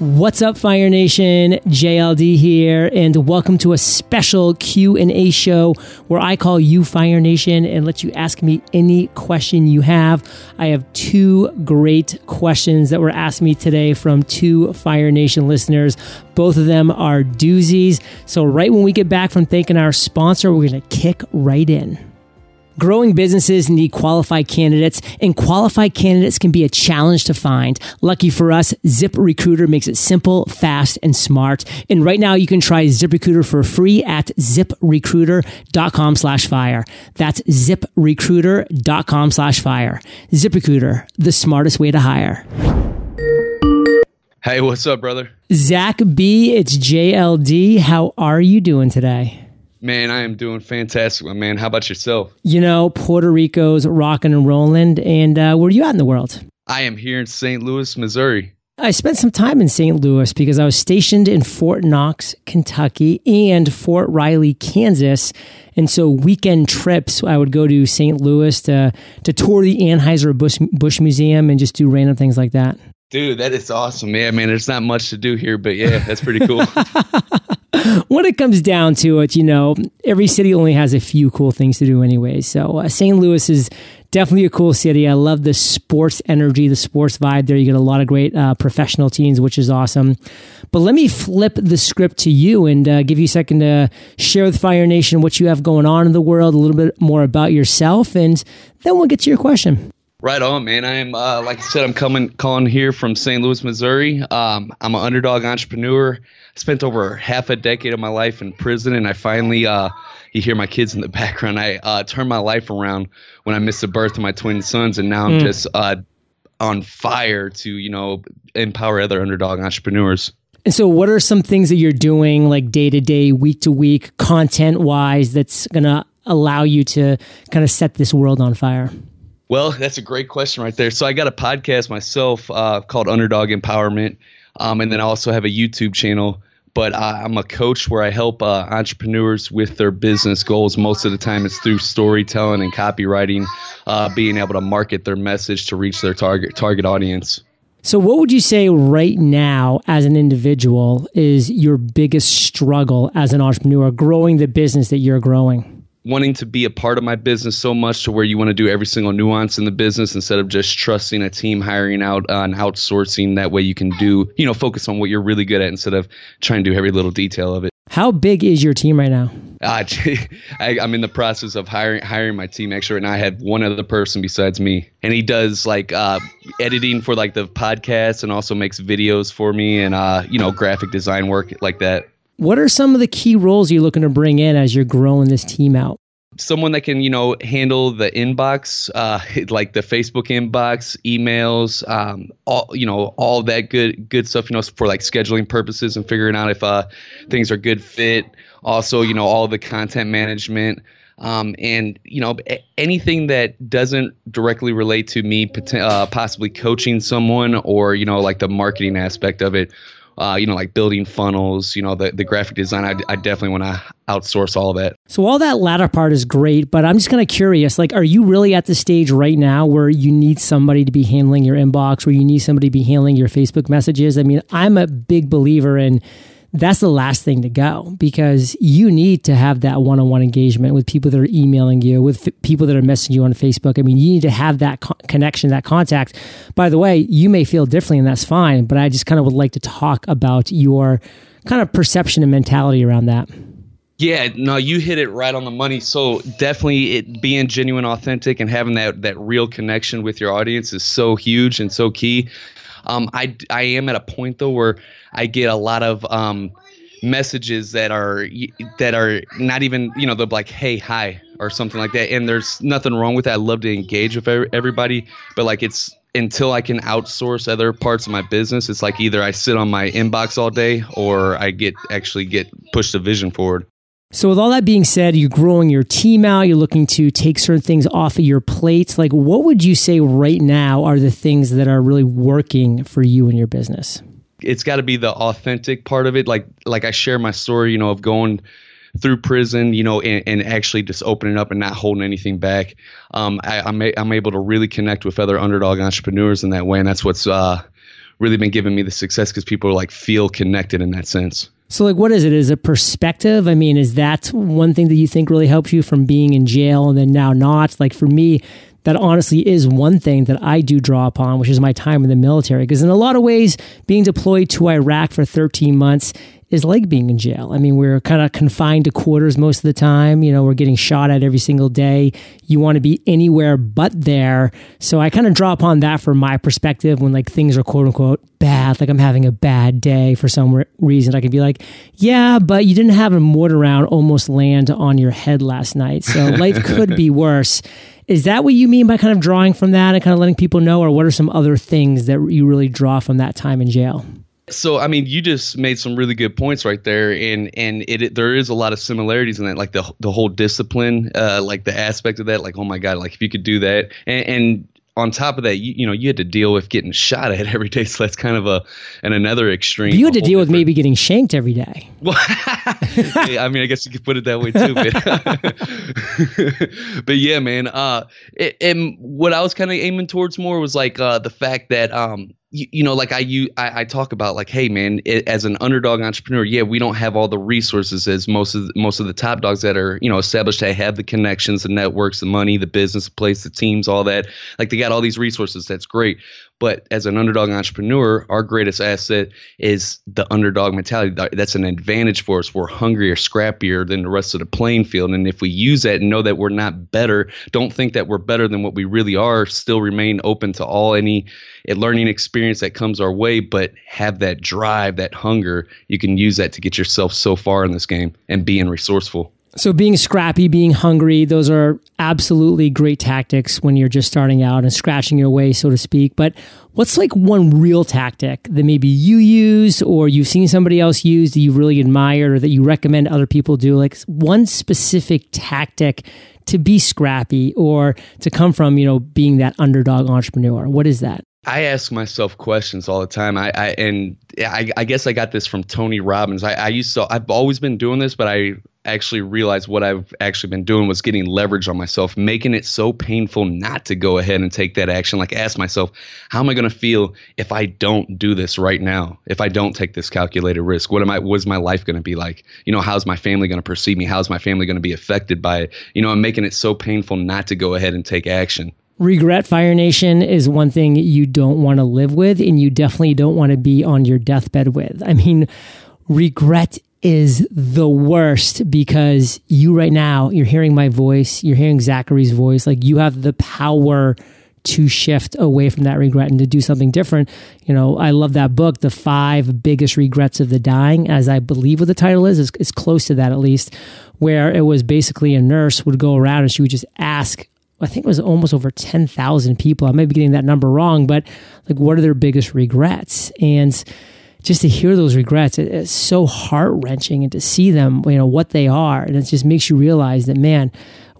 What's up Fire Nation? JLD here and welcome to a special Q&A show where I call you Fire Nation and let you ask me any question you have. I have two great questions that were asked me today from two Fire Nation listeners. Both of them are doozies. So right when we get back from thanking our sponsor, we're going to kick right in. Growing businesses need qualified candidates, and qualified candidates can be a challenge to find. Lucky for us, ZipRecruiter makes it simple, fast, and smart. And right now, you can try ZipRecruiter for free at ziprecruiter.com slash fire. That's ziprecruiter.com slash fire. ZipRecruiter, the smartest way to hire. Hey, what's up, brother? Zach B, it's JLD. How are you doing today? Man, I am doing fantastic, man. How about yourself? You know, Puerto Rico's rocking and rolling. And uh, where are you at in the world? I am here in St. Louis, Missouri. I spent some time in St. Louis because I was stationed in Fort Knox, Kentucky, and Fort Riley, Kansas. And so weekend trips, I would go to St. Louis to to tour the Anheuser Busch, Busch Museum and just do random things like that. Dude, that is awesome. Yeah, man, there's not much to do here, but yeah, that's pretty cool. when it comes down to it, you know, every city only has a few cool things to do anyway. So uh, St. Louis is definitely a cool city. I love the sports energy, the sports vibe there. You get a lot of great uh, professional teams, which is awesome. But let me flip the script to you and uh, give you a second to share with Fire Nation what you have going on in the world, a little bit more about yourself, and then we'll get to your question. Right on, man. I am, uh, like I said, I'm coming calling here from St. Louis, Missouri. Um, I'm an underdog entrepreneur. I spent over half a decade of my life in prison, and I finally, uh, you hear my kids in the background. I uh, turned my life around when I missed the birth of my twin sons, and now I'm mm. just uh, on fire to, you know, empower other underdog entrepreneurs. And so, what are some things that you're doing, like day to day, week to week, content wise, that's going to allow you to kind of set this world on fire? Well, that's a great question right there. So I got a podcast myself uh, called Underdog Empowerment, um, and then I also have a YouTube channel. But I'm a coach where I help uh, entrepreneurs with their business goals. Most of the time, it's through storytelling and copywriting, uh, being able to market their message to reach their target target audience. So, what would you say right now, as an individual, is your biggest struggle as an entrepreneur, growing the business that you're growing? Wanting to be a part of my business so much to where you want to do every single nuance in the business instead of just trusting a team hiring out uh, and outsourcing. That way you can do you know focus on what you're really good at instead of trying to do every little detail of it. How big is your team right now? Uh, I, am in the process of hiring hiring my team actually right now. I have one other person besides me and he does like uh, editing for like the podcast and also makes videos for me and uh, you know graphic design work like that what are some of the key roles you're looking to bring in as you're growing this team out? Someone that can, you know, handle the inbox, uh, like the Facebook inbox, emails, um, all, you know, all that good, good stuff, you know, for like scheduling purposes and figuring out if uh, things are good fit. Also, you know, all the content management, um, and you know anything that doesn't directly relate to me uh, possibly coaching someone or you know like the marketing aspect of it uh, you know, like building funnels, you know, the, the graphic design, I, I definitely want to outsource all of that. So all that latter part is great, but I'm just kind of curious, like, are you really at the stage right now where you need somebody to be handling your inbox, where you need somebody to be handling your Facebook messages? I mean, I'm a big believer in that's the last thing to go because you need to have that one-on-one engagement with people that are emailing you with f- people that are messaging you on facebook i mean you need to have that co- connection that contact by the way you may feel differently and that's fine but i just kind of would like to talk about your kind of perception and mentality around that yeah, no, you hit it right on the money. So definitely, it being genuine, authentic, and having that that real connection with your audience is so huge and so key. Um, I I am at a point though where I get a lot of um, messages that are that are not even you know they're like hey hi or something like that. And there's nothing wrong with that. I love to engage with everybody. But like it's until i can outsource other parts of my business it's like either i sit on my inbox all day or i get actually get push the vision forward so, with all that being said, you're growing your team out, you're looking to take certain things off of your plates. Like, what would you say right now are the things that are really working for you in your business? It's got to be the authentic part of it. Like, like I share my story, you know, of going through prison, you know, and, and actually just opening up and not holding anything back. Um, I, am I'm, I'm able to really connect with other underdog entrepreneurs in that way, and that's what's uh, really been giving me the success because people like feel connected in that sense. So, like, what is it? Is it perspective? I mean, is that one thing that you think really helps you from being in jail and then now not? Like, for me, that honestly is one thing that I do draw upon, which is my time in the military. Because in a lot of ways, being deployed to Iraq for 13 months is like being in jail. I mean, we're kind of confined to quarters most of the time. You know, we're getting shot at every single day. You want to be anywhere but there. So I kind of draw upon that for my perspective when like things are quote unquote bad, like I'm having a bad day for some reason. I can be like, yeah, but you didn't have a mortar round almost land on your head last night. So life could be worse. Is that what you mean by kind of drawing from that and kind of letting people know, or what are some other things that you really draw from that time in jail? So I mean, you just made some really good points right there, and and it, it, there is a lot of similarities in that, like the the whole discipline, uh, like the aspect of that, like oh my god, like if you could do that, and, and on top of that, you, you know, you had to deal with getting shot at every day. So that's kind of a and another extreme. You had to deal with maybe getting shanked every day. Well, I mean, I guess you could put it that way too. But, but yeah, man. Uh, it, and what I was kind of aiming towards more was like uh, the fact that um, you, you, know, like I, you, I, I talk about like, hey, man, it, as an underdog entrepreneur, yeah, we don't have all the resources as most of the, most of the top dogs that are, you know, established. They have the connections, the networks, the money, the business, the place, the teams, all that. Like they got all these resources. That's great. But as an underdog entrepreneur, our greatest asset is the underdog mentality. That's an advantage for us. We're hungrier, scrappier than the rest of the playing field. And if we use that and know that we're not better, don't think that we're better than what we really are, still remain open to all any learning experience that comes our way, but have that drive, that hunger, you can use that to get yourself so far in this game and being resourceful. So being scrappy, being hungry, those are absolutely great tactics when you're just starting out and scratching your way, so to speak. But what's like one real tactic that maybe you use or you've seen somebody else use that you really admire or that you recommend other people do? Like one specific tactic to be scrappy or to come from, you know, being that underdog entrepreneur. What is that? I ask myself questions all the time. I, I and I, I, guess I got this from Tony Robbins. I, I used to. I've always been doing this, but I actually realized what I've actually been doing was getting leverage on myself, making it so painful not to go ahead and take that action. Like ask myself, how am I going to feel if I don't do this right now? If I don't take this calculated risk, what am I? What's my life going to be like? You know, how's my family going to perceive me? How's my family going to be affected by it? You know, I'm making it so painful not to go ahead and take action. Regret Fire Nation is one thing you don't want to live with, and you definitely don't want to be on your deathbed with. I mean, regret is the worst because you right now, you're hearing my voice, you're hearing Zachary's voice. Like you have the power to shift away from that regret and to do something different. You know, I love that book, The Five Biggest Regrets of the Dying, as I believe what the title is. It's close to that at least, where it was basically a nurse would go around and she would just ask I think it was almost over 10,000 people. I may be getting that number wrong, but like, what are their biggest regrets? And just to hear those regrets, it, it's so heart wrenching and to see them, you know, what they are. And it just makes you realize that, man,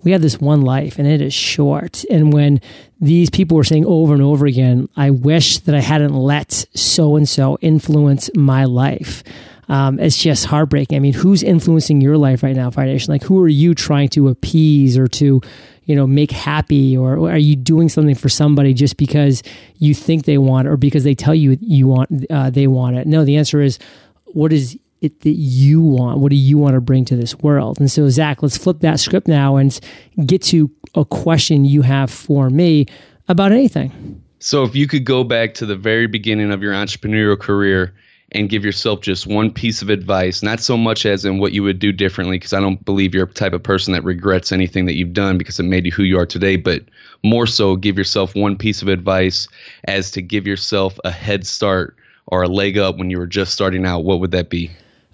we have this one life and it is short. And when these people were saying over and over again, I wish that I hadn't let so and so influence my life. Um, it's just heartbreaking. I mean, who's influencing your life right now, Fire Nation? Like, who are you trying to appease or to, you know, make happy, or, or, are you doing something for somebody just because you think they want it, or because they tell you you want uh, they want it? No, the answer is, what is it that you want? What do you want to bring to this world? And so, Zach, let's flip that script now and get to a question you have for me about anything. So, if you could go back to the very beginning of your entrepreneurial career and give yourself just one piece of advice, not so much as in what you would do differently, because I don't believe you're a type of person that regrets anything that you've done because it made you who you are today, but more so give yourself one piece of advice as to give yourself a head start or a leg up when you were just starting out, what would that be?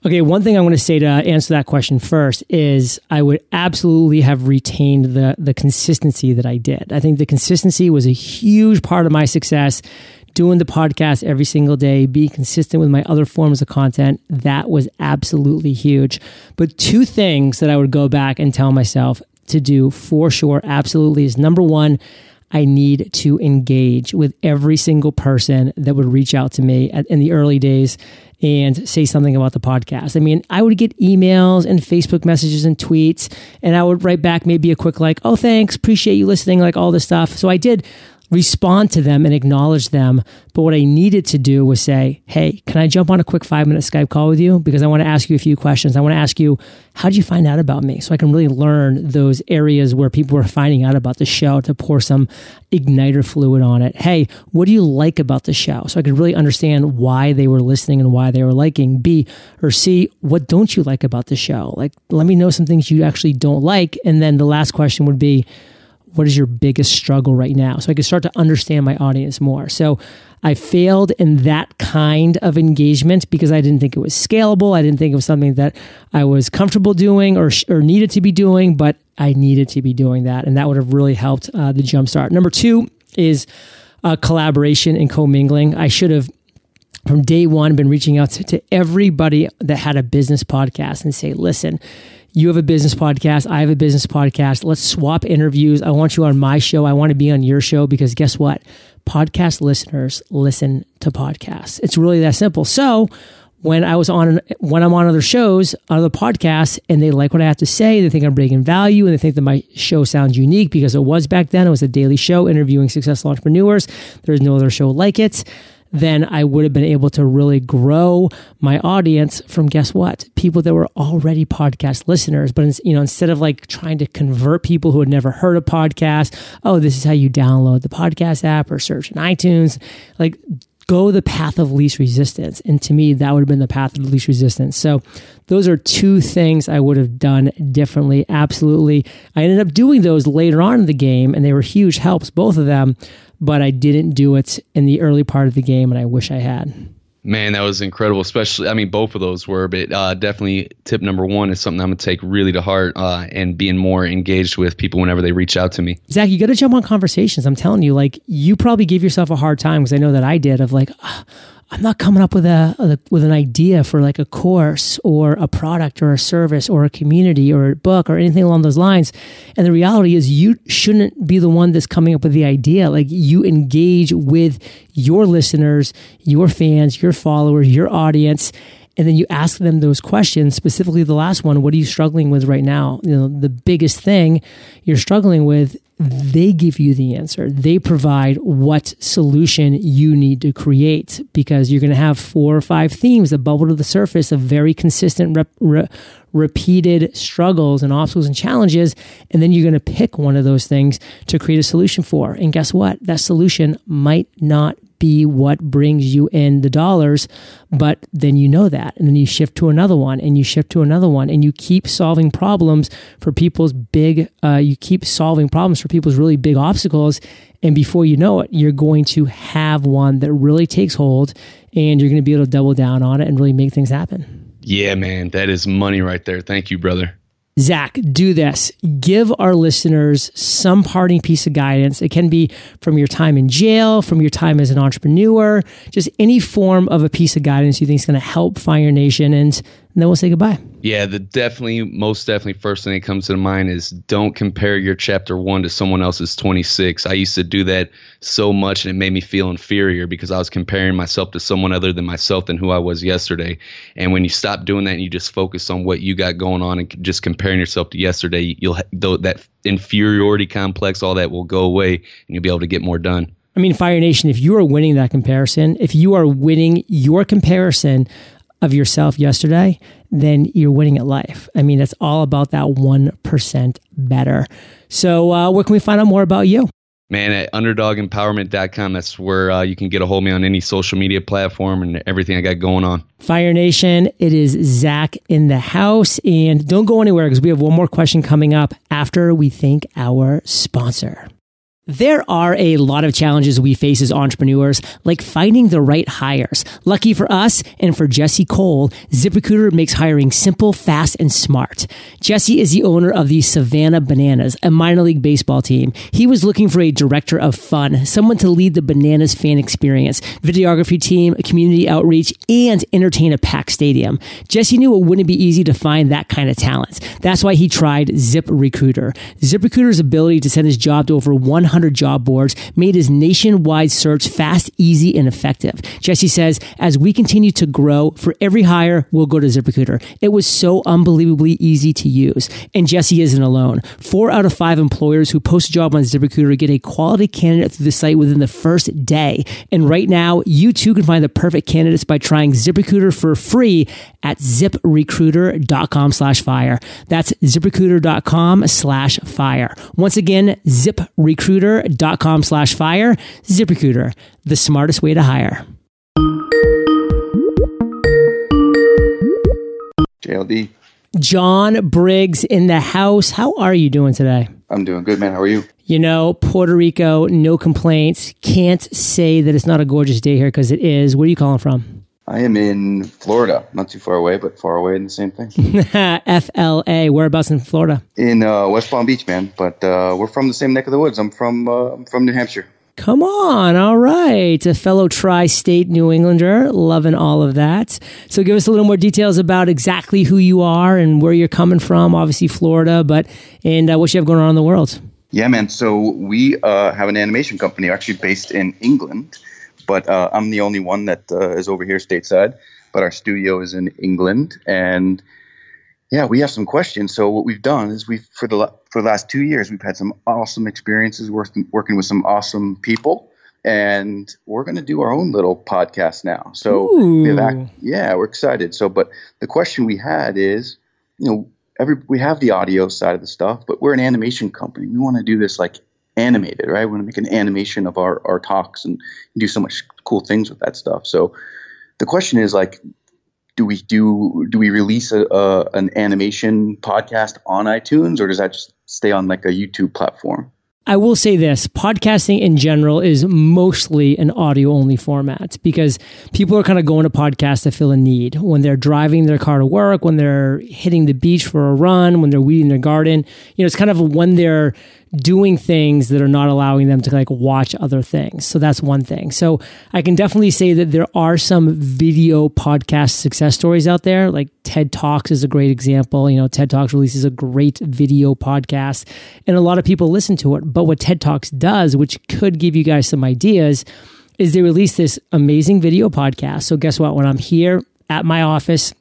Okay, one thing I want to say to answer that question first is I would absolutely have retained the the consistency that I did. I think the consistency was a huge part of my success doing the podcast every single day, being consistent with my other forms of content, that was absolutely huge. But two things that I would go back and tell myself to do for sure, absolutely, is number one, I need to engage with every single person that would reach out to me at, in the early days and say something about the podcast. I mean, I would get emails and Facebook messages and tweets, and I would write back maybe a quick, like, oh, thanks, appreciate you listening, like all this stuff. So I did respond to them and acknowledge them. But what I needed to do was say, Hey, can I jump on a quick five minute Skype call with you? Because I want to ask you a few questions. I want to ask you, how did you find out about me? So I can really learn those areas where people were finding out about the show to pour some igniter fluid on it. Hey, what do you like about the show? So I could really understand why they were listening and why they were liking. B or C, what don't you like about the show? Like, let me know some things you actually don't like. And then the last question would be, what is your biggest struggle right now? So I could start to understand my audience more. So I failed in that kind of engagement because I didn't think it was scalable. I didn't think it was something that I was comfortable doing or, or needed to be doing, but I needed to be doing that. And that would have really helped uh, the jumpstart. Number two is uh, collaboration and commingling. I should have from day one been reaching out to, to everybody that had a business podcast and say, listen, you have a business podcast. I have a business podcast. Let's swap interviews. I want you on my show. I want to be on your show because guess what? Podcast listeners listen to podcasts. It's really that simple. So when I was on, when I'm on other shows, other podcasts, and they like what I have to say, they think I'm bringing value, and they think that my show sounds unique because it was back then. It was a daily show interviewing successful entrepreneurs. There's no other show like it then I would have been able to really grow my audience from guess what? People that were already podcast listeners. But, you know, instead of like trying to convert people who had never heard a podcast, oh, this is how you download the podcast app or search in iTunes, like go the path of least resistance. And to me, that would have been the path of least resistance. So those are two things I would have done differently. Absolutely. I ended up doing those later on in the game and they were huge helps, both of them but I didn't do it in the early part of the game, and I wish I had. Man, that was incredible. Especially, I mean, both of those were, but uh, definitely tip number one is something I'm gonna take really to heart uh, and being more engaged with people whenever they reach out to me. Zach, you got to jump on conversations. I'm telling you, like you probably give yourself a hard time because I know that I did. Of like, I'm not coming up with a, with an idea for like a course or a product or a service or a community or a book or anything along those lines. And the reality is you shouldn't be the one that's coming up with the idea. Like you engage with your listeners, your fans, your followers, your audience and then you ask them those questions specifically the last one what are you struggling with right now you know the biggest thing you're struggling with they give you the answer. They provide what solution you need to create because you're going to have four or five themes that bubble to the surface of very consistent, rep, re, repeated struggles and obstacles and challenges. And then you're going to pick one of those things to create a solution for. And guess what? That solution might not be what brings you in the dollars. But then you know that. And then you shift to another one and you shift to another one and you keep solving problems for people's big, uh, you keep solving problems for people's really big obstacles. And before you know it, you're going to have one that really takes hold and you're going to be able to double down on it and really make things happen. Yeah, man, that is money right there. Thank you, brother. Zach, do this. Give our listeners some parting piece of guidance. It can be from your time in jail, from your time as an entrepreneur, just any form of a piece of guidance you think is going to help Fire Nation. And and then we'll say goodbye. Yeah, the definitely, most definitely, first thing that comes to mind is don't compare your chapter one to someone else's 26. I used to do that so much and it made me feel inferior because I was comparing myself to someone other than myself than who I was yesterday. And when you stop doing that and you just focus on what you got going on and just comparing yourself to yesterday, you'll, though that inferiority complex, all that will go away and you'll be able to get more done. I mean, Fire Nation, if you are winning that comparison, if you are winning your comparison of yourself yesterday, then you're winning at life. I mean, it's all about that 1% better. So, uh, where can we find out more about you? Man, at underdogempowerment.com, that's where uh, you can get a hold of me on any social media platform and everything I got going on. Fire Nation, it is Zach in the house. And don't go anywhere because we have one more question coming up after we thank our sponsor. There are a lot of challenges we face as entrepreneurs, like finding the right hires. Lucky for us and for Jesse Cole, ZipRecruiter makes hiring simple, fast, and smart. Jesse is the owner of the Savannah Bananas, a minor league baseball team. He was looking for a director of fun, someone to lead the Bananas fan experience, videography team, community outreach, and entertain a packed stadium. Jesse knew it wouldn't be easy to find that kind of talent. That's why he tried ZipRecruiter. ZipRecruiter's ability to send his job to over 100 500 job boards, made his nationwide search fast, easy, and effective. Jesse says, as we continue to grow, for every hire, we'll go to ZipRecruiter. It was so unbelievably easy to use. And Jesse isn't alone. Four out of five employers who post a job on ZipRecruiter get a quality candidate through the site within the first day. And right now, you too can find the perfect candidates by trying ZipRecruiter for free at ziprecruiter.com slash fire. That's ziprecruiter.com slash fire. Once again, ziprecruiter.com slash fire. ZipRecruiter, the smartest way to hire. JLD. John Briggs in the house. How are you doing today? I'm doing good, man. How are you? You know, Puerto Rico, no complaints. Can't say that it's not a gorgeous day here because it is. Where are you calling from? I am in Florida, not too far away, but far away in the same thing. FLA. Whereabouts in Florida? In uh, West Palm Beach, man. But uh, we're from the same neck of the woods. I'm from uh, I'm from New Hampshire. Come on. All right. A fellow tri state New Englander, loving all of that. So give us a little more details about exactly who you are and where you're coming from. Obviously, Florida, but and uh, what you have going on in the world. Yeah, man. So we uh, have an animation company actually based in England, but uh, I'm the only one that uh, is over here stateside. But our studio is in England, and yeah, we have some questions. So what we've done is we've for the for the last two years we've had some awesome experiences working working with some awesome people, and we're going to do our own little podcast now. So we have, yeah, we're excited. So, but the question we had is, you know, every we have the audio side of the stuff, but we're an animation company. We want to do this like animated, right? We want to make an animation of our our talks and do so much cool things with that stuff. So the question is like do we do do we release a, a, an animation podcast on iTunes or does that just stay on like a YouTube platform? I will say this podcasting in general is mostly an audio only format because people are kind of going to podcasts to fill a need when they're driving their car to work, when they're hitting the beach for a run, when they're weeding their garden. You know, it's kind of when they're doing things that are not allowing them to like watch other things. So that's one thing. So I can definitely say that there are some video podcast success stories out there. Like TED Talks is a great example. You know, TED Talks releases a great video podcast and a lot of people listen to it. But what TED Talks does, which could give you guys some ideas, is they release this amazing video podcast. So guess what? When I'm here at my office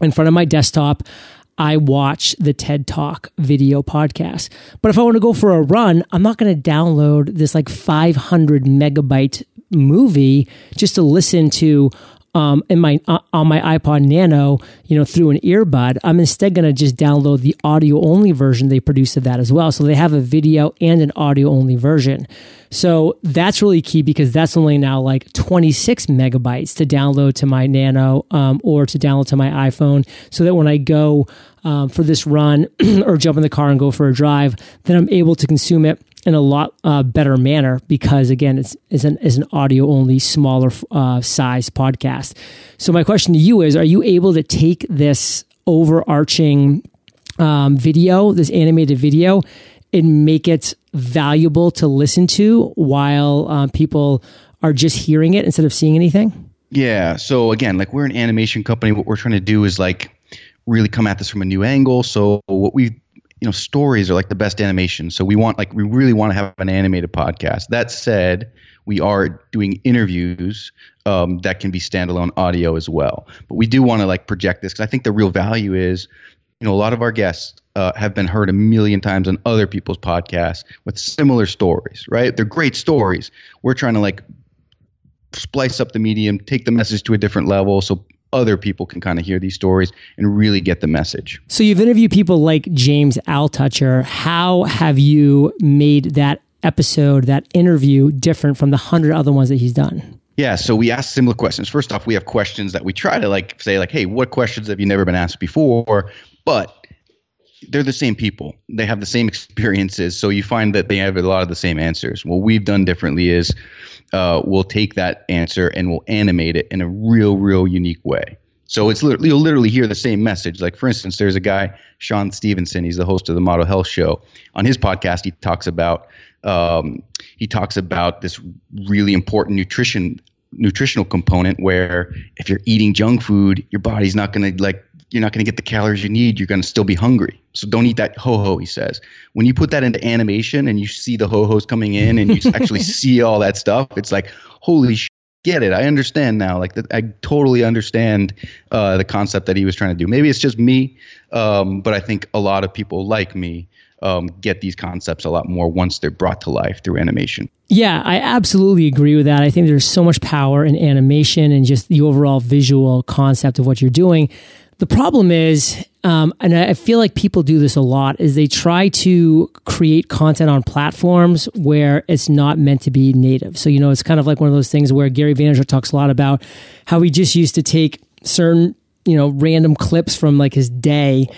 in front of my desktop, I watch the TED Talk video podcast. But if I want to go for a run, I'm not going to download this like 500 megabyte movie just to listen to um, in my uh, on my iPod Nano, you know, through an earbud. I'm instead going to just download the audio only version they produce of that as well. So they have a video and an audio only version. So that's really key because that's only now like 26 megabytes to download to my Nano um, or to download to my iPhone, so that when I go um, for this run or jump in the car and go for a drive, then I'm able to consume it in a lot uh, better manner because again it's, it's an, it's an audio only smaller uh, size podcast. So my question to you is are you able to take this overarching um, video this animated video and make it valuable to listen to while um, people are just hearing it instead of seeing anything? Yeah. So again like we're an animation company. What we're trying to do is like really come at this from a new angle. So what we you know stories are like the best animation. So we want like we really want to have an animated podcast. That said we are doing interviews um, that can be standalone audio as well. But we do want to like project this because i think the real value is you know a lot of our guests uh, have been heard a million times on other people's podcasts with similar stories right? They're great stories. We're trying to like splice up the medium take the message to a different level. So other people can kind of hear these stories and really get the message. So you've interviewed people like James Altucher. How have you made that episode, that interview, different from the hundred other ones that he's done? Yeah, so we ask similar questions. First off, we have questions that we try to like say like, "Hey, what questions have you never been asked before?" But they're the same people. They have the same experiences, so you find that they have a lot of the same answers. What we've done differently is uh, we'll take that answer and we'll animate it in a real, real unique way. So it's literally, you'll literally hear the same message. Like for instance, there's a guy, Shawn Stevenson. He's the host of the Model Health Show. On his podcast, he talks about um, he talks about this really important nutrition nutritional component where if you're eating junk food, your body's not going to like you're not going to get the calories you need. You're going to still be hungry. So don't eat that ho ho. He says. When you put that into animation and you see the ho hos coming in and you actually see all that stuff, it's like holy sh- get it. I understand now. Like the, I totally understand uh, the concept that he was trying to do. Maybe it's just me, um, but I think a lot of people like me um, get these concepts a lot more once they're brought to life through animation. Yeah, I absolutely agree with that. I think there's so much power in animation and just the overall visual concept of what you're doing. The problem is, um, and I feel like people do this a lot, is they try to create content on platforms where it's not meant to be native. So, you know, it's kind of like one of those things where Gary Vaynerchuk talks a lot about how he just used to take certain, you know, random clips from like his day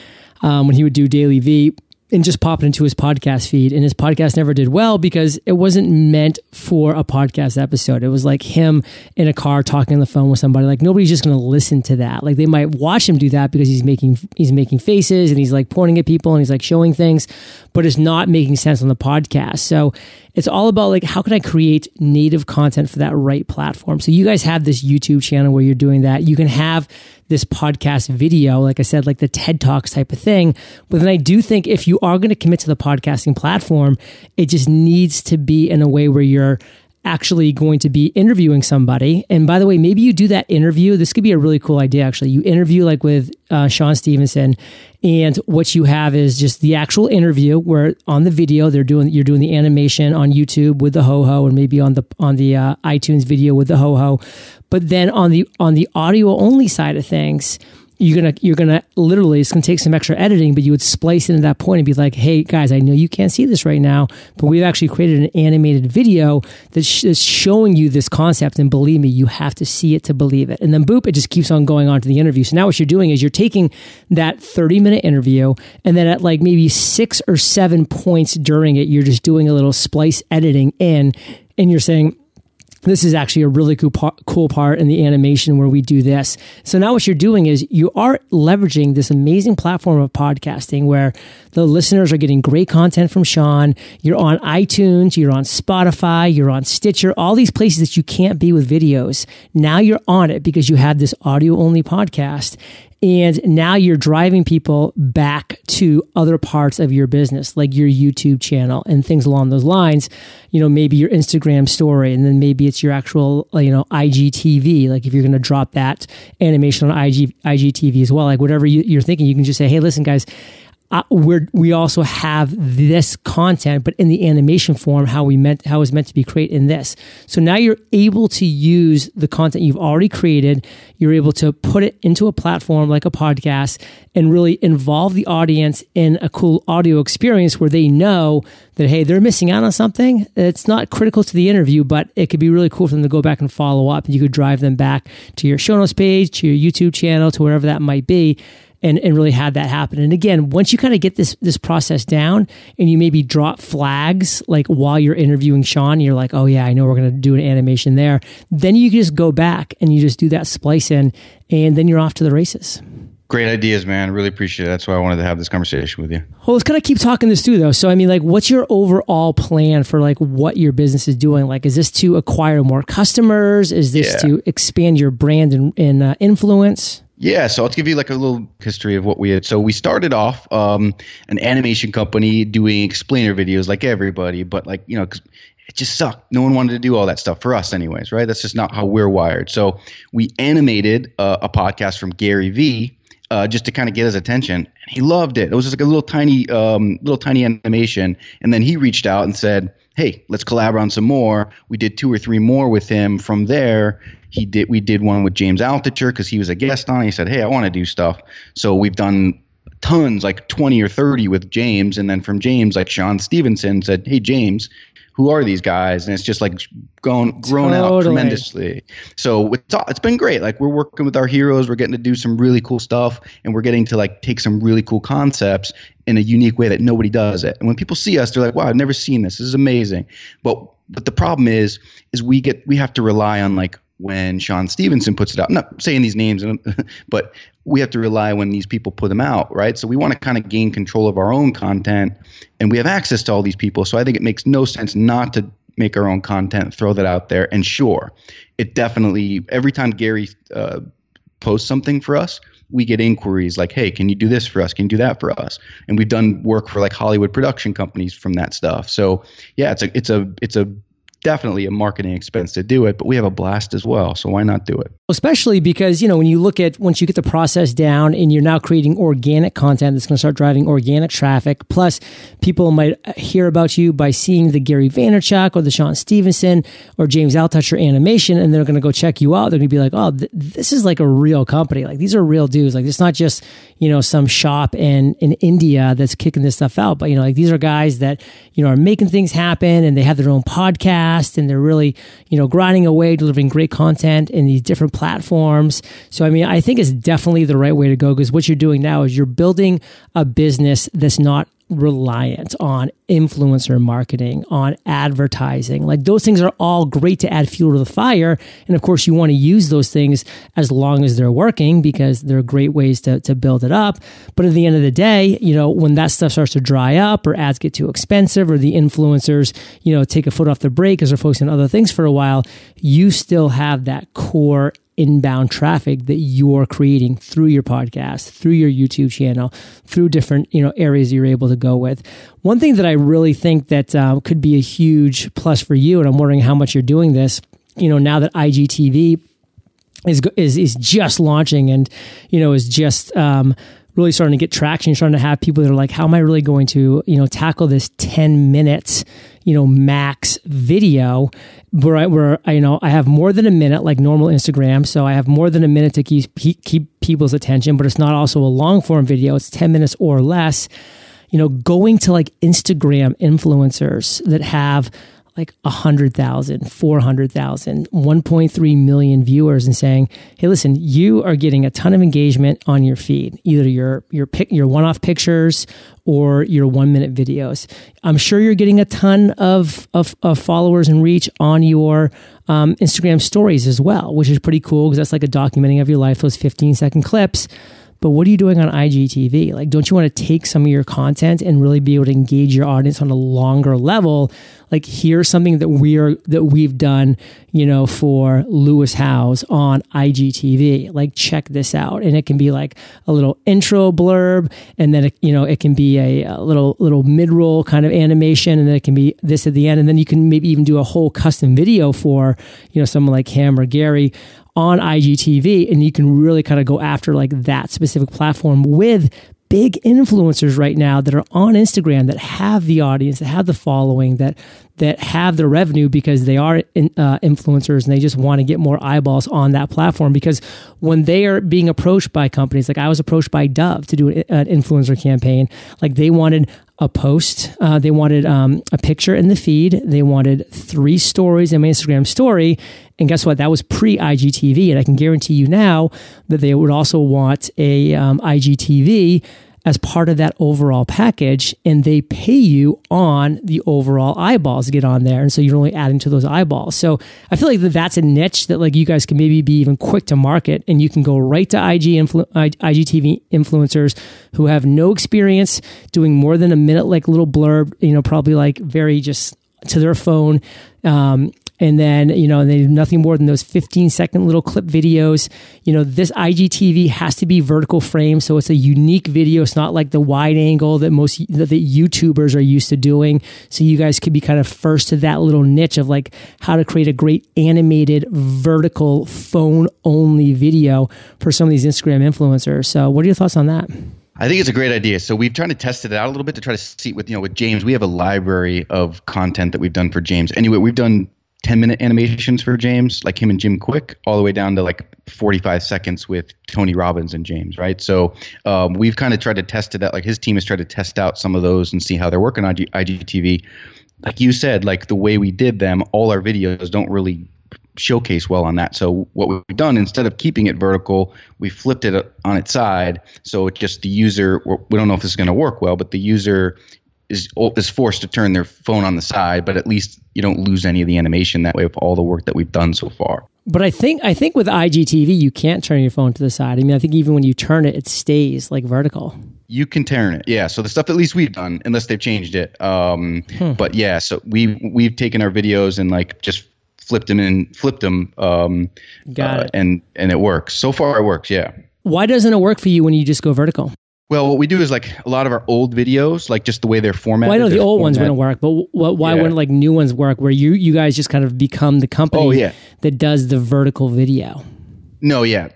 um, when he would do DailyVee and just pop it into his podcast feed. And his podcast never did well because it wasn't meant for a podcast episode. It was like him in a car talking on the phone with somebody. Like nobody's just going to listen to that. Like they might watch him do that because he's making he's making faces and he's like pointing at people and he's like showing things, but it's not making sense on the podcast. So it's all about like how can I create native content for that right platform. So you guys have this YouTube channel where you're doing that. You can have this podcast video, like I said, like the TED Talks type of thing. But then I do think if you are going to commit to the podcasting platform, it just needs to be in a way where you're actually going to be interviewing somebody. And by the way, maybe you do that interview. This could be a really cool idea, actually. You interview like with uh, Shawn Stevenson, and what you have is just the actual interview where on the video they're doing you're doing the animation on YouTube with the ho ho, and maybe on the on the uh, iTunes video with the ho ho. But then on the on the audio only side of things you're gonna you're gonna literally it's gonna take some extra editing, but you would splice into that point and be like, "Hey guys, I know you can't see this right now, but we've actually created an animated video that's sh- showing you this concept, and believe me, you have to see it to believe it." And then boop, it just keeps on going on to the interview. So now what you're doing is you're taking that 30 minute interview, and then at like maybe six or seven points during it, you're just doing a little splice editing in, and you're saying this is actually a really cool part, cool part in the animation where we do this. So now what you're doing is you are leveraging this amazing platform of podcasting where the listeners are getting great content from Shawn. You're on iTunes, you're on Spotify, you're on Stitcher, all these places that you can't be with videos. Now you're on it because you have this audio only podcast and now you're driving people back to other parts of your business, like your YouTube channel and things along those lines. You know, maybe your Instagram story, and then maybe it's your actual, you know, IGTV. Like if you're going to drop that animation on IG, IGTV as well, like whatever you, are thinking, you can just say, hey, listen, guys, uh, we're, we also have this content, but in the animation form, how we meant, how it's meant to be created in this. So now you're able to use the content you've already created. You're able to put it into a platform like a podcast and really involve the audience in a cool audio experience where they know that, hey, they're missing out on something. It's not critical to the interview, but it could be really cool for them to go back and follow up. And you could drive them back to your show notes page, to your YouTube channel, to wherever that might be and, and really had that happen. And again, once you kind of get this this process down and you maybe drop flags like while you're interviewing Shawn, you're like, oh yeah, I know we're gonna do an animation there. Then you can just go back and you just do that splice in and then you're off to the races. Great ideas, man. Really appreciate it. That's why I wanted to have this conversation with you. Well, let's kind of keep talking this through though. So, I mean, like, what's your overall plan for like what your business is doing? Like, is this to acquire more customers? Is this yeah. to expand your brand and, and uh, influence? Yeah, so I'll give you like a little history of what we had. So we started off um, an animation company doing explainer videos like everybody, but like you know, it just sucked. No one wanted to do all that stuff for us, anyways, right? That's just not how we're wired. So we animated uh, a podcast from Gary Vee. Uh, just to kind of get his attention, and he loved it. It was just like a little tiny, um, little tiny animation, and then he reached out and said, "Hey, let's collaborate on some more." We did two or three more with him. From there, he did. We did one with James Altucher because he was a guest on. It. He said, "Hey, I want to do stuff." So we've done tons, like 20 or 30 with James, and then from James, like Shawn Stevenson said, "Hey, James." Who are these guys? And it's just like grown grown totally. out tremendously. So it's it's been great. Like we're working with our heroes. We're getting to do some really cool stuff, and we're getting to like take some really cool concepts in a unique way that nobody does it. And when people see us, they're like, "Wow, I've never seen this. This is amazing." But but the problem is, is we get we have to rely on like when Shawn Stevenson puts it out. I'm not saying these names, but we have to rely when these people put them out, right? So we want to kind of gain control of our own content, and we have access to all these people. So I think it makes no sense not to make our own content, throw that out there. And sure, it definitely every time Gary uh, post something for us, we get inquiries like, "Hey, can you do this for us? Can you do that for us?" And we've done work for like Hollywood production companies from that stuff. So yeah, it's a it's a it's a definitely a marketing expense to do it, but we have a blast as well. So why not do it? Especially because, you know, when you look at once you get the process down and you're now creating organic content that's going to start driving organic traffic, plus people might hear about you by seeing the Gary Vaynerchuk or the Shawn Stevenson or James Altucher animation, and they're going to go check you out. They're going to be like, oh, th- this is like a real company. Like these are real dudes. Like it's not just, you know, some shop in, in India that's kicking this stuff out, but, you know, like these are guys that, you know, are making things happen and they have their own podcast fast and they're really, you know, grinding away, delivering great content in these different platforms. So, I mean, I think it's definitely the right way to go because what you're doing now is you're building a business that's not reliant on influencer marketing, on advertising. Like those things are all great to add fuel to the fire. And of course, you want to use those things as long as they're working because they're great ways to, to build it up. But at the end of the day, you know, when that stuff starts to dry up or ads get too expensive or the influencers, you know, take a foot off the brake because they're focusing on other things for a while, you still have that core inbound traffic that you're creating through your podcast, through your YouTube channel, through different you know areas you're able to go with. One thing that I really think that um, could be a huge plus for you, and I'm wondering how much you're doing this. You know, now that IGTV is is is just launching and you know is just um, really starting to get traction. You're starting to have people that are like, how am I really going to, you know, tackle this 10 minutes, you know, max video where I, where I, you know, I have more than a minute like normal Instagram. So I have more than a minute to keep, keep people's attention, but it's not also a long form video. It's 10 minutes or less. You know, going to like Instagram influencers that have like 100,000, 400,000, 1.3 million viewers and saying, "Hey, listen, you are getting a ton of engagement on your feed, either your your pic, your one-off pictures or your one-minute videos. I'm sure you're getting a ton of of, of followers and reach on your um, Instagram stories as well, which is pretty cool because that's like a documenting of your life. Those 15 second clips." But what are you doing on IGTV? Like, don't you want to take some of your content and really be able to engage your audience on a longer level? Like, here's something that we're that we've done, you know, for Lewis Howes on IGTV. Like, check this out, and it can be like a little intro blurb, and then it, you know it can be a, a little little mid roll kind of animation, and then it can be this at the end, and then you can maybe even do a whole custom video for you know someone like Cam or Gary on IGTV and you can really kind of go after like that specific platform with big influencers right now that are on Instagram that have the audience, that have the following, that that have the revenue because they are in, uh, influencers and they just want to get more eyeballs on that platform. Because when they are being approached by companies, like I was approached by Dove to do an, an influencer campaign, like they wanted a post. Uh, they wanted um, a picture in the feed. They wanted three stories in my Instagram story. And guess what? That was pre IGTV. And I can guarantee you now that they would also want a um, IGTV as part of that overall package and they pay you on the overall eyeballs to get on there and so you're only adding to those eyeballs so i feel like that that's a niche that like you guys can maybe be even quick to market and you can go right to ig influ- igtv influencers who have no experience doing more than a minute like little blurb you know probably like very just to their phone um, and then you know they nothing more than those 15 second little clip videos you know this igtv has to be vertical frame so it's a unique video it's not like the wide angle that most that youtubers are used to doing so you guys could be kind of first to that little niche of like how to create a great animated vertical phone only video for some of these instagram influencers so what are your thoughts on that I think it's a great idea. So we've tried to test it out a little bit to try to see with you know with James. We have a library of content that we've done for James. Anyway, we've done 10 minute animations for James, like him and Jim Kwik, all the way down to like 45 seconds with Tony Robbins and James, right? So um, we've kind of tried to test it out. Like his team has tried to test out some of those and see how they're working on IGTV. Like you said, like the way we did them, all our videos don't really showcase well on that. So what we've done instead of keeping it vertical, we flipped it on its side. So it just the user, we don't know if this is going to work well, but the user is is forced to turn their phone on the side, but at least you don't lose any of the animation that way of all the work that we've done so far. But I think I think with IGTV you can't turn your phone to the side. I mean, I think even when you turn it, it stays like vertical. You can turn it, yeah. So the stuff at least we've done, unless they've changed it. Um, hmm. But yeah, so we we've taken our videos and like just flipped them and flipped them. Um, Got uh, it. And and it works. So far, it works. Yeah. Why doesn't it work for you when you just go vertical? Well, what we do is like a lot of our old videos, like just the way they're formatted. Well, I know the old ones wouldn't work, but wh- why Yeah. wouldn't like new ones work? Where you you guys just kind of become the company Oh, yeah. that does the vertical video. No, yeah,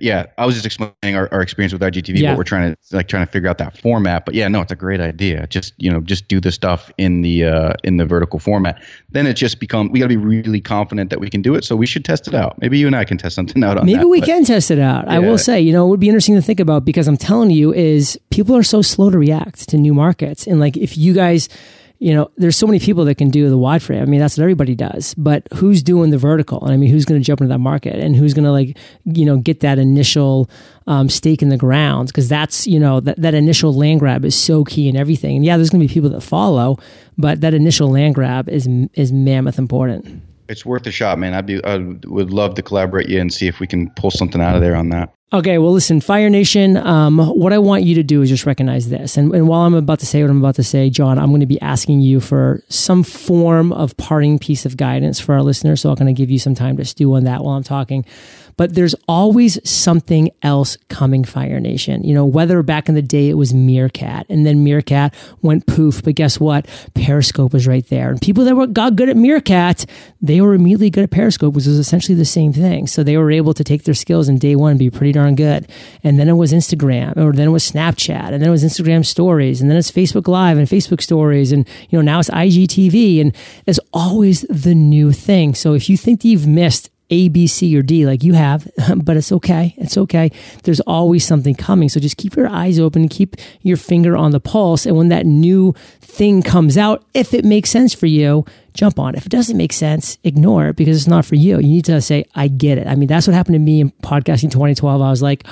yeah. I was just explaining our, our experience with IGTV, Yeah. but we're trying to like trying to figure out that format. But yeah, no, it's a great idea. Just you know, just do the stuff in the uh, in the vertical format. Then it just become we got to be really confident that we can do it. So we should test it out. Maybe you and I can test something out on Maybe that. we but- can test it out. I will say, you know, it would be interesting to think about because I'm telling you, is people are so slow to react to new markets. And like, if you guys, you know, there's so many people that can do the wide frame. I mean, that's what everybody does. But who's doing the vertical? And I mean, who's going to jump into that market? And who's going to like, you know, get that initial um, stake in the ground? Because that's, you know, that, that initial land grab is so key in everything. And yeah, there's going to be people that follow, but that initial land grab is is mammoth important. It's worth a shot, man. I'd be I would love to collaborate you and see if we can pull something out of there on that. Okay, well, listen, Fire Nation, um, what I want you to do is just recognize this. And, and while I'm about to say what I'm about to say, John, I'm going to be asking you for some form of parting piece of guidance for our listeners. So I'm going to give you some time to stew on that while I'm talking. But there's always something else coming, Fire Nation. You know, whether back in the day it was Meerkat and then Meerkat went poof, but guess what? Periscope was right there. And people that were got good at Meerkat, they were immediately good at Periscope, which was essentially the same thing. So they were able to take their skills in day one and be pretty darn good. And then it was Instagram, or then it was Snapchat, and then it was Instagram stories, and then it's Facebook Live and Facebook stories, and you know, now it's IGTV, and it's always the new thing. So if you think that you've missed a, B, C, or D like you have, but it's okay. It's okay. There's always something coming. So just keep your eyes open, keep your finger on the pulse. And when that new thing comes out, if it makes sense for you, jump on. If it doesn't make sense, ignore it because it's not for you. You need to say, I get it. I mean, that's what happened to me in podcasting 2012. I was like,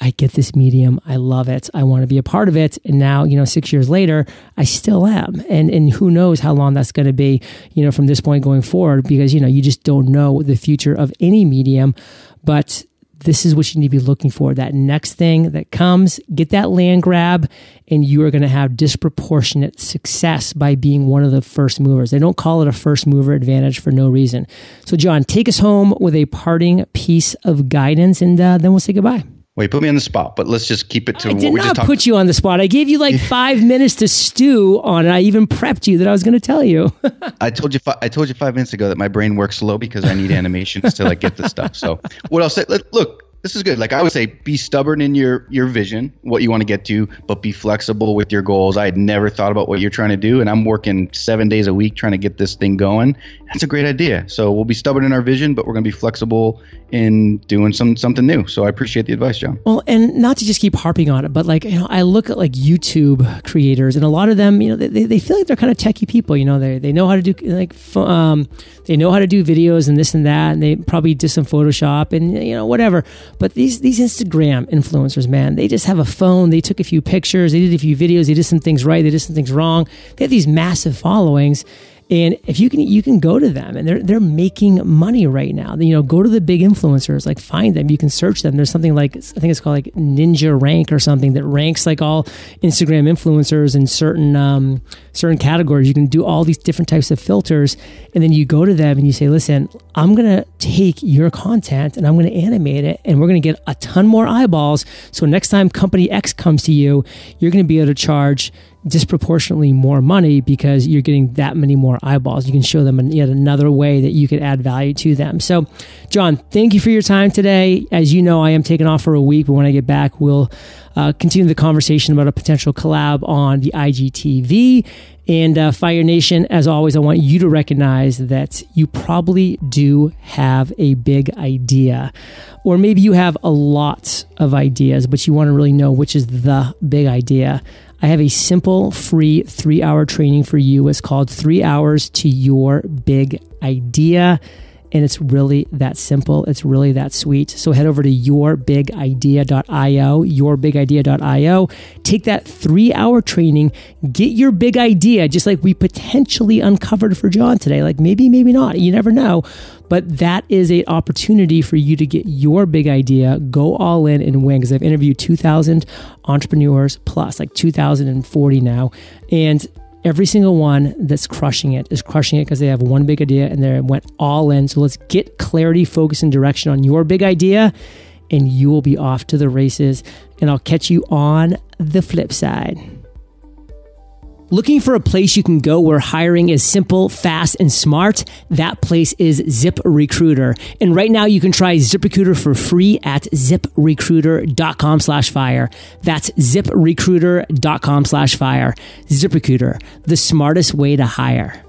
I get this medium. I love it. I want to be a part of it. And now, you know, six years later, I still am. And and who knows how long that's going to be, you know, from this point going forward, because, you know, you just don't know the future of any medium. But this is what you need to be looking for. That next thing that comes, get that land grab, and you are going to have disproportionate success by being one of the first movers. They don't call it a first mover advantage for no reason. So, John, take us home with a parting piece of guidance, and uh, then we'll say goodbye. Well, you put me on the spot, but let's just keep it to I what did we just not talked. put you on the spot. I gave you like five minutes to stew on it. I even prepped you that I was going to tell you. I told you. Fi- I told you five minutes ago that my brain works slow because I need animations to like get the stuff. So what I'll say, let, look, this is good. Like I would say, be stubborn in your your vision, what you want to get to, but be flexible with your goals. I had never thought about what you're trying to do, and I'm working seven days a week trying to get this thing going. That's a great idea. So we'll be stubborn in our vision, but we're going to be flexible in doing some something new. So I appreciate the advice, John. Well, and not to just keep harping on it, but like, you know, I look at like YouTube creators and a lot of them, you know, they, they feel like they're kind of techie people, you know, they, they know how to do like, um, they know how to do videos and this and that, and they probably did some Photoshop and, you know, whatever. But these, these Instagram influencers, man, they just have a phone. They took a few pictures, they did a few videos, they did some things right, they did some things wrong. They have these massive followings. And if you can, you can go to them, and they're they're making money right now. You know, go to the big influencers, like find them. You can search them. There's something like I think it's called like Ninja Rank or something that ranks like all Instagram influencers in certain um, certain categories. You can do all these different types of filters, and then you go to them and you say, "Listen, I'm gonna take your content and I'm gonna animate it, and we're gonna get a ton more eyeballs. So next time company X comes to you, you're gonna be able to charge." Disproportionately more money because you're getting that many more eyeballs. You can show them yet another way that you could add value to them. So, John, thank you for your time today. As you know, I am taking off for a week, but when I get back, we'll uh, continue the conversation about a potential collab on the IGTV. And uh, Fire Nation, as always, I want you to recognize that you probably do have a big idea. Or maybe you have a lot of ideas, but you want to really know which is the big idea. I have a simple, free three hour training for you. It's called Three Hours to Your Big Idea. And it's really that simple. It's really that sweet. So head over to yourbigidea.io, yourbigidea.io. Take that three hour training, get your big idea, just like we potentially uncovered for John today. Like maybe, maybe not. You never know. But that is an opportunity for you to get your big idea, go all in and win. Because I've interviewed 2,000 entrepreneurs plus, like 2,040 now. And every single one that's crushing it is crushing it because they have one big idea and they went all in. So let's get clarity, focus, and direction on your big idea, and you will be off to the races. And I'll catch you on the flip side. Looking for a place you can go where hiring is simple, fast, and smart? That place is ZipRecruiter. And right now you can try ZipRecruiter for free at ziprecruiter.com slash fire. That's ziprecruiter.com slash fire. ZipRecruiter, the smartest way to hire.